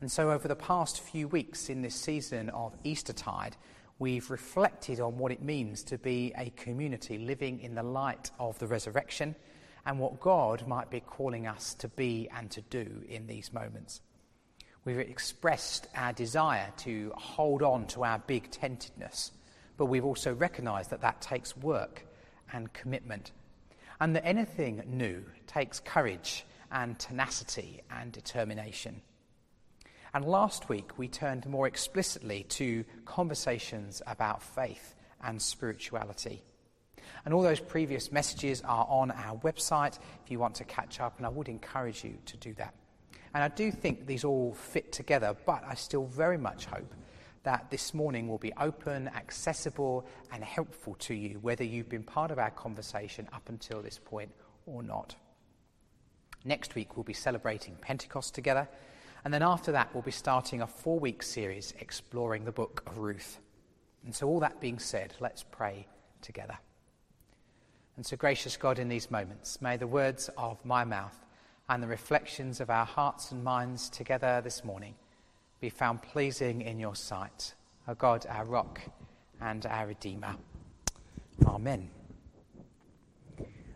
And so, over the past few weeks in this season of Eastertide, we've reflected on what it means to be a community living in the light of the resurrection and what God might be calling us to be and to do in these moments. We've expressed our desire to hold on to our big tentedness, but we've also recognized that that takes work and commitment, and that anything new takes courage and tenacity and determination. And last week, we turned more explicitly to conversations about faith and spirituality. And all those previous messages are on our website if you want to catch up, and I would encourage you to do that. And I do think these all fit together, but I still very much hope that this morning will be open, accessible, and helpful to you, whether you've been part of our conversation up until this point or not. Next week, we'll be celebrating Pentecost together. And then after that, we'll be starting a four week series exploring the book of Ruth. And so, all that being said, let's pray together. And so, gracious God, in these moments, may the words of my mouth and the reflections of our hearts and minds together this morning be found pleasing in your sight, O God, our rock and our Redeemer. Amen.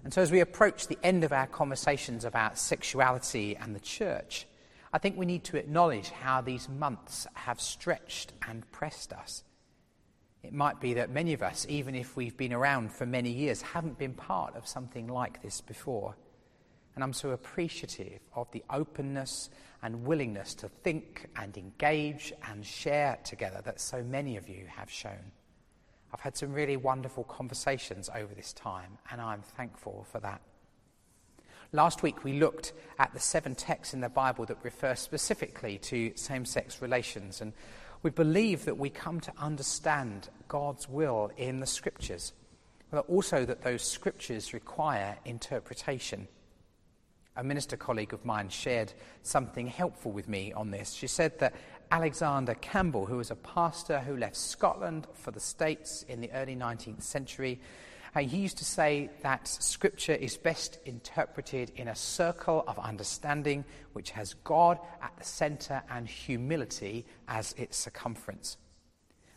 And so, as we approach the end of our conversations about sexuality and the church, I think we need to acknowledge how these months have stretched and pressed us. It might be that many of us, even if we've been around for many years, haven't been part of something like this before. And I'm so appreciative of the openness and willingness to think and engage and share together that so many of you have shown. I've had some really wonderful conversations over this time, and I'm thankful for that. Last week we looked at the seven texts in the Bible that refer specifically to same sex relations, and we believe that we come to understand God's will in the scriptures, but also that those scriptures require interpretation. A minister colleague of mine shared something helpful with me on this. She said that Alexander Campbell, who was a pastor who left Scotland for the States in the early 19th century, he used to say that Scripture is best interpreted in a circle of understanding which has God at the centre and humility as its circumference.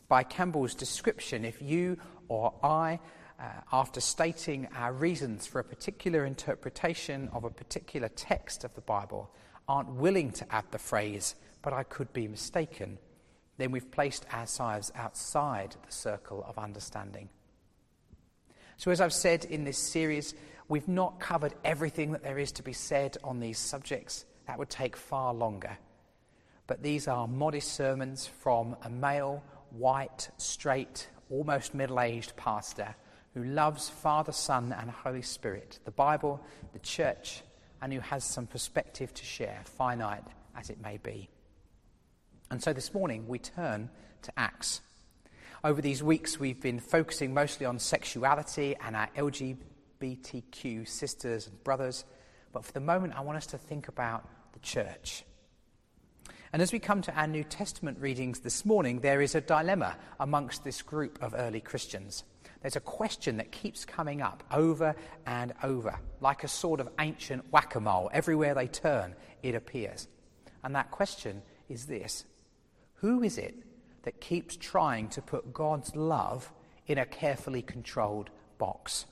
By Campbell's description, if you or I, uh, after stating our reasons for a particular interpretation of a particular text of the Bible, aren't willing to add the phrase, but I could be mistaken, then we've placed ourselves outside the circle of understanding. So, as I've said in this series, we've not covered everything that there is to be said on these subjects. That would take far longer. But these are modest sermons from a male, white, straight, almost middle aged pastor who loves Father, Son, and Holy Spirit, the Bible, the church, and who has some perspective to share, finite as it may be. And so this morning we turn to Acts. Over these weeks, we've been focusing mostly on sexuality and our LGBTQ sisters and brothers. But for the moment, I want us to think about the church. And as we come to our New Testament readings this morning, there is a dilemma amongst this group of early Christians. There's a question that keeps coming up over and over, like a sort of ancient whack a mole. Everywhere they turn, it appears. And that question is this Who is it that keeps trying to put God's love in a carefully controlled box?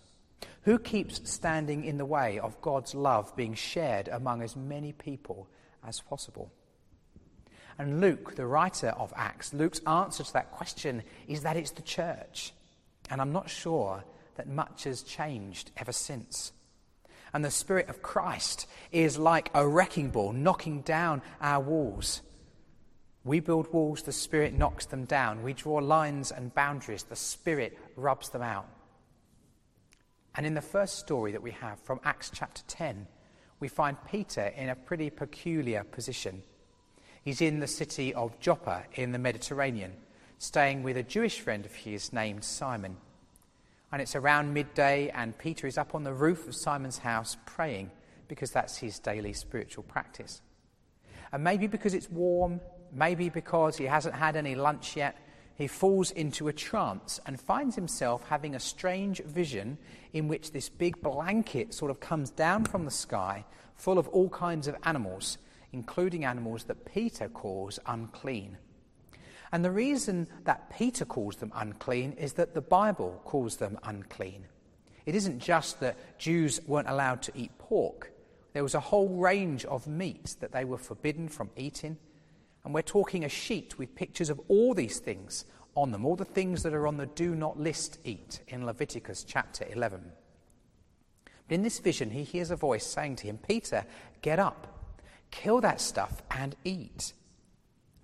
Who keeps standing in the way of God's love being shared among as many people as possible? And Luke, the writer of Acts, Luke's answer to that question is that it's the church. And I'm not sure that much has changed ever since. And the Spirit of Christ is like a wrecking ball knocking down our walls we build walls, the Spirit knocks them down. We draw lines and boundaries, the Spirit rubs them out. And in the first story that we have from Acts chapter 10, we find Peter in a pretty peculiar position. He's in the city of Joppa in the Mediterranean, staying with a Jewish friend of his named Simon. And it's around midday, and Peter is up on the roof of Simon's house praying because that's his daily spiritual practice. And maybe because it's warm maybe because he hasn't had any lunch yet, he falls into a trance and finds himself having a strange vision in which this big blanket sort of comes down from the sky, full of all kinds of animals, including animals that Peter calls unclean. And the reason that Peter calls them unclean is that the Bible calls them unclean. It isn't just that Jews weren't allowed to eat pork, there was a whole range of meats that they were forbidden from eating. And we're talking a sheet with pictures of all these things on them, all the things that are on the do not list eat in Leviticus chapter 11. But in this vision, he hears a voice saying to him, Peter, get up, kill that stuff and eat.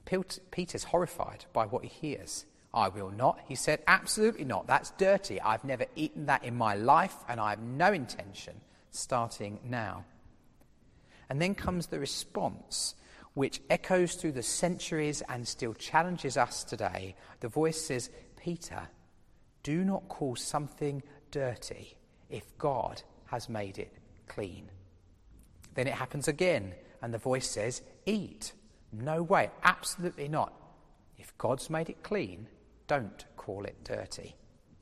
Peter's horrified by what he hears. I will not. He said, Absolutely not. That's dirty. I've never eaten that in my life, and I have no intention starting now. And then comes the response, which echoes through the centuries and still challenges us today. The voice says, Peter, do not call something dirty if God has made it clean. Then it happens again, and the voice says, Eat. No way, absolutely not. If God's made it clean, don't call it dirty.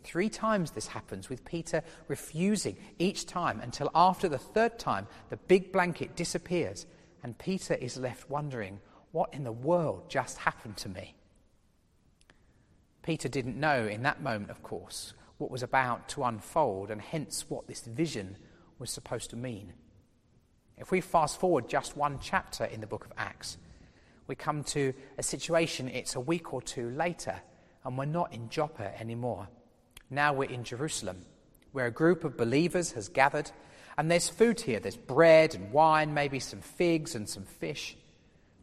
Three times this happens with Peter refusing each time until after the third time the big blanket disappears and Peter is left wondering, what in the world just happened to me? Peter didn't know in that moment, of course, what was about to unfold and hence what this vision was supposed to mean. If we fast forward just one chapter in the book of Acts, we come to a situation, it's a week or two later, and we're not in Joppa anymore. Now we're in Jerusalem, where a group of believers has gathered, and there's food here. There's bread and wine, maybe some figs and some fish.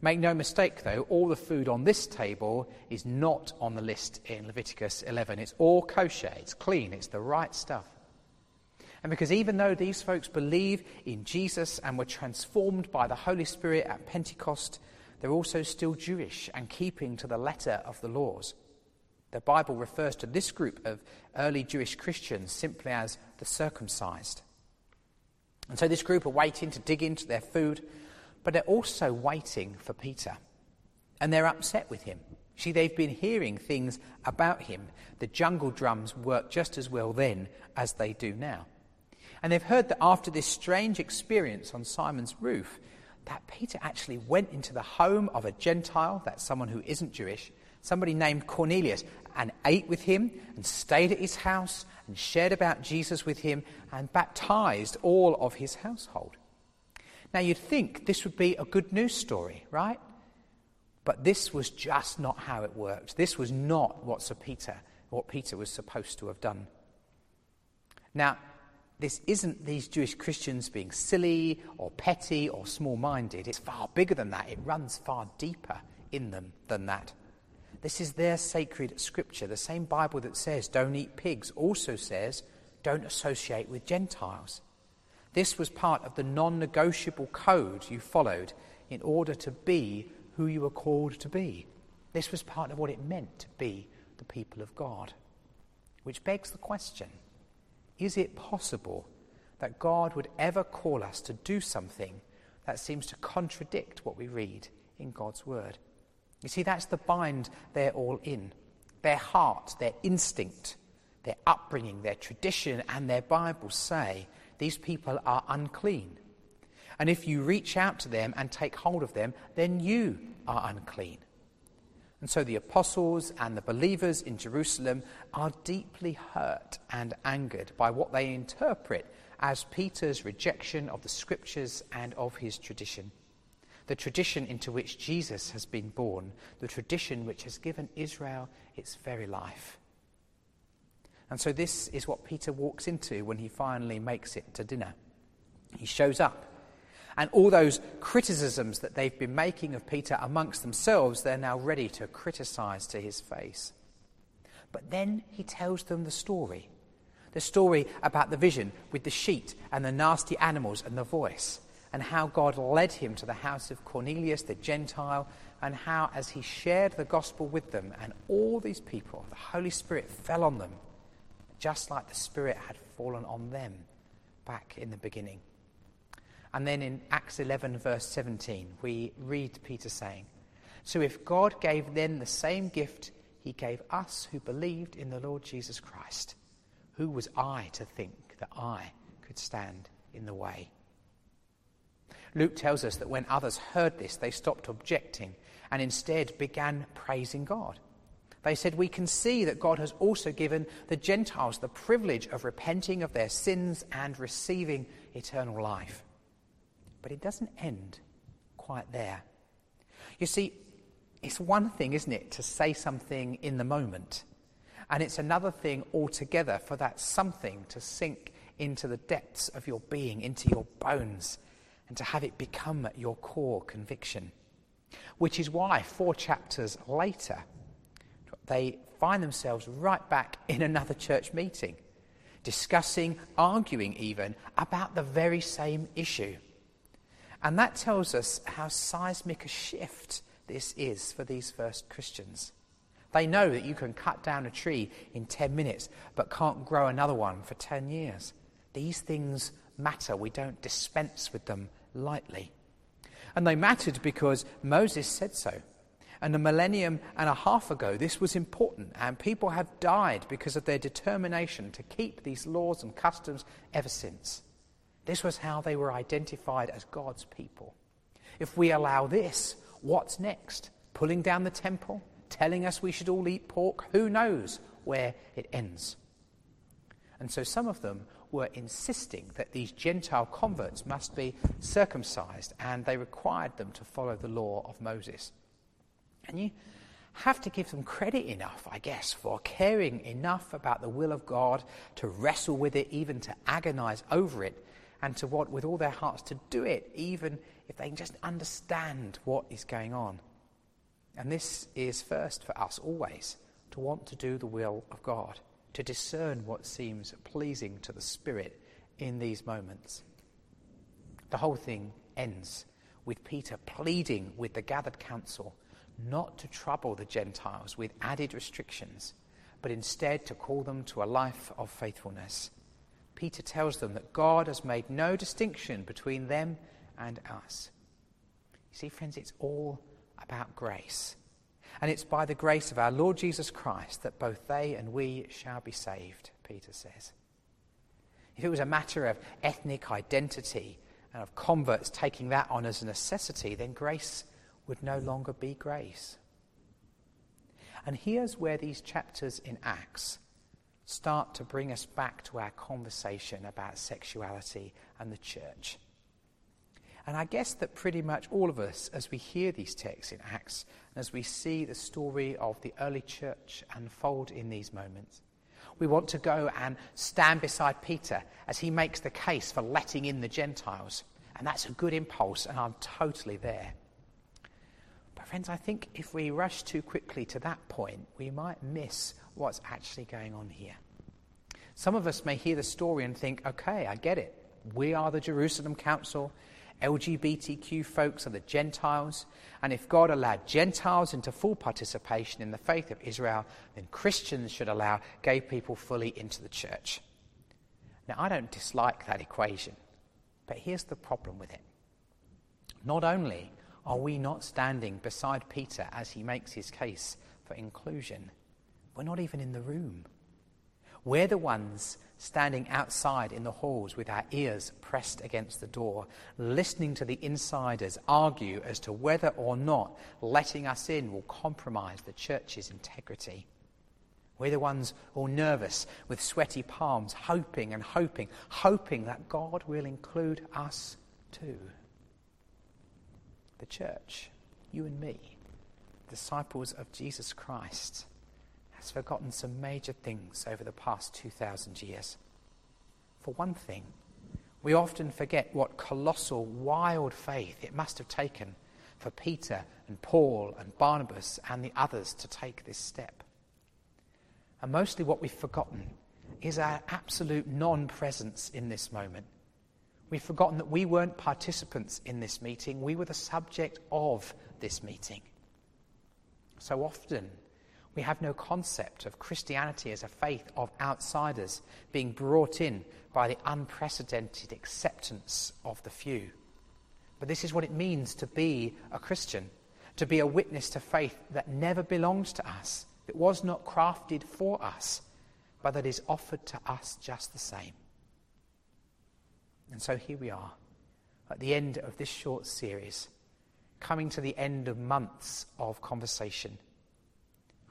Make no mistake, though, all the food on this table is not on the list in Leviticus 11. It's all kosher, it's clean, it's the right stuff. And because even though these folks believe in Jesus and were transformed by the Holy Spirit at Pentecost, they're also still Jewish and keeping to the letter of the laws. The Bible refers to this group of early Jewish Christians simply as the circumcised. And so this group are waiting to dig into their food, but they're also waiting for Peter. And they're upset with him. See, they've been hearing things about him. The jungle drums work just as well then as they do now. And they've heard that after this strange experience on Simon's roof, that Peter actually went into the home of a Gentile, that's someone who isn't Jewish, somebody named Cornelius, and ate with him and stayed at his house and shared about Jesus with him and baptized all of his household. Now, you'd think this would be a good news story, right? But this was just not how it worked. This was not what Sir Peter, what Peter was supposed to have done. Now, this isn't these Jewish Christians being silly or petty or small minded. It's far bigger than that. It runs far deeper in them than that. This is their sacred scripture. The same Bible that says don't eat pigs also says don't associate with Gentiles. This was part of the non negotiable code you followed in order to be who you were called to be. This was part of what it meant to be the people of God. Which begs the question is it possible that God would ever call us to do something that seems to contradict what we read in God's Word? You see, that's the bind they're all in. Their heart, their instinct, their upbringing, their tradition, and their Bible say these people are unclean. And if you reach out to them and take hold of them, then you are unclean. And so the apostles and the believers in Jerusalem are deeply hurt and angered by what they interpret as Peter's rejection of the scriptures and of his tradition. The tradition into which Jesus has been born, the tradition which has given Israel its very life. And so this is what Peter walks into when he finally makes it to dinner. He shows up and all those criticisms that they've been making of Peter amongst themselves, they're now ready to criticize to his face. But then he tells them the story the story about the vision with the sheet and the nasty animals and the voice, and how God led him to the house of Cornelius the Gentile, and how, as he shared the gospel with them, and all these people, the Holy Spirit fell on them, just like the Spirit had fallen on them back in the beginning. And then in Acts 11, verse 17, we read Peter saying, So if God gave them the same gift he gave us who believed in the Lord Jesus Christ, who was I to think that I could stand in the way? Luke tells us that when others heard this, they stopped objecting and instead began praising God. They said, We can see that God has also given the Gentiles the privilege of repenting of their sins and receiving eternal life. But it doesn't end quite there. You see, it's one thing, isn't it, to say something in the moment, and it's another thing altogether for that something to sink into the depths of your being, into your bones, and to have it become your core conviction. Which is why, four chapters later, they find themselves right back in another church meeting, discussing, arguing even, about the very same issue. And that tells us how seismic a shift this is for these first Christians. They know that you can cut down a tree in 10 minutes, but can't grow another one for 10 years. These things matter. We don't dispense with them lightly. And they mattered because Moses said so. And a millennium and a half ago, this was important, and people have died because of their determination to keep these laws and customs ever since. This was how they were identified as God's people. If we allow this, what's next? Pulling down the temple? Telling us we should all eat pork? Who knows where it ends? And so some of them were insisting that these Gentile converts must be circumcised, and they required them to follow the law of Moses. And you have to give them credit enough, I guess, for caring enough about the will of God to wrestle with it, even to agonize over it, and to want with all their hearts, to do it, even if they just understand what is going on. And this is first for us always to want to do the will of God to discern what seems pleasing to the Spirit in these moments. The whole thing ends with Peter pleading with the gathered council not to trouble the Gentiles with added restrictions, but instead to call them to a life of faithfulness. Peter tells them that God has made no distinction between them and us. You see, friends, it's all about grace. And it's by the grace of our Lord Jesus Christ that both they and we shall be saved, Peter says. If it was a matter of ethnic identity and of converts taking that on as a necessity, then grace would no longer be grace. And here's where these chapters in Acts start to bring us back to our conversation about sexuality and the church. And I guess that pretty much all of us, as we hear these texts in Acts, and as we see the story of the early church unfold in these moments, we want to go and stand beside Peter as he makes the case for letting in the Gentiles. And that's a good impulse, and I'm totally there. But, friends, I think if we rush too quickly to that point, we might miss what's actually going on here. Some of us may hear the story and think, okay, I get it. We are the Jerusalem Council. LGBTQ folks are the Gentiles. And if God allowed Gentiles into full participation in the faith of Israel, then Christians should allow gay people fully into the church. Now, I don't dislike that equation, but here's the problem with it. Not only are we not standing beside Peter as he makes his case for inclusion, we're not even in the room. We're the ones standing outside in the halls with our ears pressed against the door, listening to the insiders argue as to whether or not letting us in will compromise the church's integrity. We're the ones all nervous with sweaty palms, hoping and hoping, hoping that God will include us too. The church, you and me, disciples of Jesus Christ has forgotten some major things over the past 2,000 years. For one thing, we often forget what colossal, wild faith it must have taken for Peter and Paul and Barnabas and the others to take this step. And mostly what we've forgotten is our absolute non presence in this moment. We've forgotten that we weren't participants in this meeting, we were the subject of this meeting. So often, we have no concept of Christianity as a faith of outsiders being brought in by the unprecedented acceptance of the few. But this is what it means to be a Christian, to be a witness to faith that never belongs to us, that was not crafted for us, but that is offered to us just the same. And so here we are, at the end of this short series, coming to the end of months of conversation.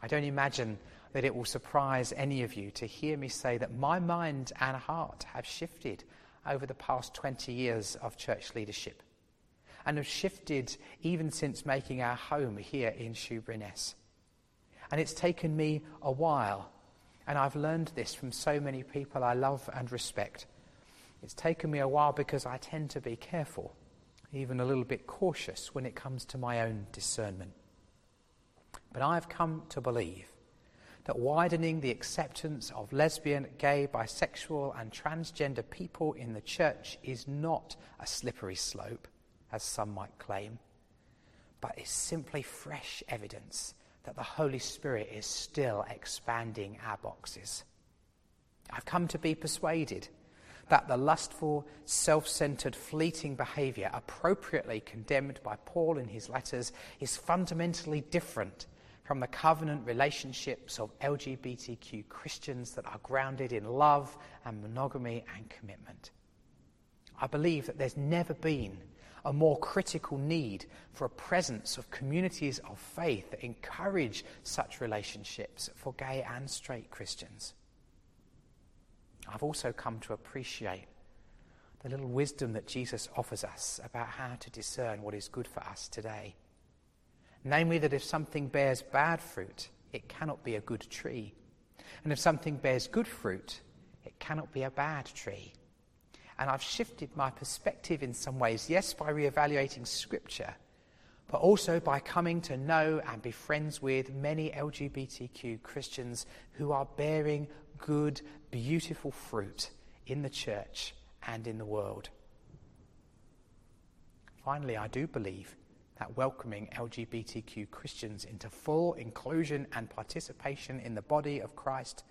I don't imagine that it will surprise any of you to hear me say that my mind and heart have shifted over the past 20 years of church leadership and have shifted even since making our home here in Shoeburyness. And it's taken me a while, and I've learned this from so many people I love and respect. It's taken me a while because I tend to be careful, even a little bit cautious when it comes to my own discernment. But I've come to believe that widening the acceptance of lesbian, gay, bisexual, and transgender people in the church is not a slippery slope, as some might claim, but is simply fresh evidence that the Holy Spirit is still expanding our boxes. I've come to be persuaded that the lustful, self centered, fleeting behavior appropriately condemned by Paul in his letters is fundamentally different from the covenant relationships of LGBTQ Christians that are grounded in love and monogamy and commitment. I believe that there's never been a more critical need for a presence of communities of faith that encourage such relationships for gay and straight Christians. I've also come to appreciate the little wisdom that Jesus offers us about how to discern what is good for us today. Namely, that if something bears bad fruit, it cannot be a good tree. And if something bears good fruit, it cannot be a bad tree. And I've shifted my perspective in some ways, yes, by re-evaluating Scripture, but also by coming to know and be friends with many LGBTQ Christians who are bearing good, beautiful fruit in the church and in the world. Finally, I do believe that welcoming LGBTQ Christians into full inclusion and participation in the body of Christ,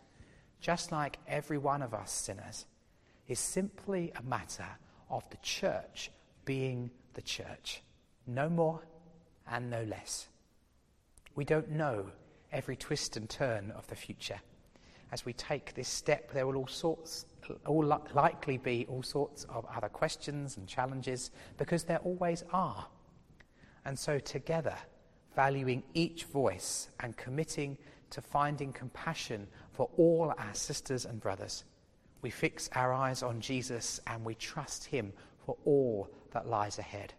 just like every one of us sinners, is simply a matter of the church being the church. No more and no less. We don't know every twist and turn of the future. As we take this step, there will all sorts, all likely be all sorts of other questions and challenges because there always are. And so, together, valuing each voice and committing to finding compassion for all our sisters and brothers, we fix our eyes on Jesus and we trust him for all that lies ahead.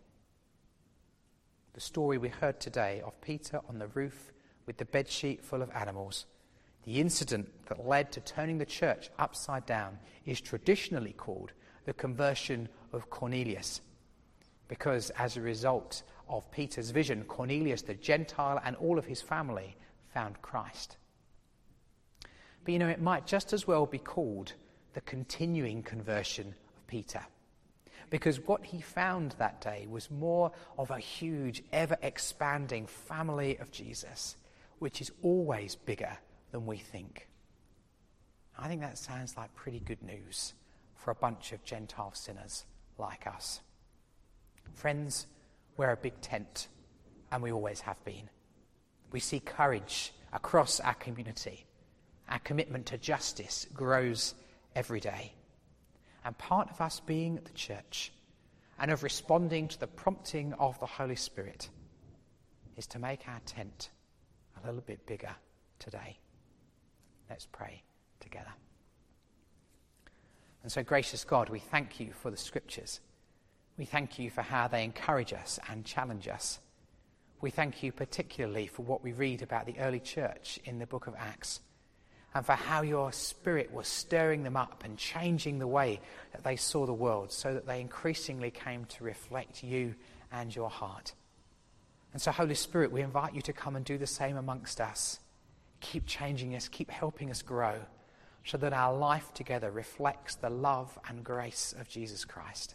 The story we heard today of Peter on the roof with the bedsheet full of animals, the incident that led to turning the church upside down, is traditionally called the conversion of Cornelius. Because as a result of Peter's vision, Cornelius the Gentile and all of his family found Christ. But you know, it might just as well be called the continuing conversion of Peter. Because what he found that day was more of a huge, ever expanding family of Jesus, which is always bigger than we think. I think that sounds like pretty good news for a bunch of Gentile sinners like us. Friends, we're a big tent, and we always have been. We see courage across our community. Our commitment to justice grows every day. And part of us being the church and of responding to the prompting of the Holy Spirit is to make our tent a little bit bigger today. Let's pray together. And so, gracious God, we thank you for the scriptures. We thank you for how they encourage us and challenge us. We thank you particularly for what we read about the early church in the book of Acts and for how your spirit was stirring them up and changing the way that they saw the world so that they increasingly came to reflect you and your heart. And so, Holy Spirit, we invite you to come and do the same amongst us. Keep changing us, keep helping us grow so that our life together reflects the love and grace of Jesus Christ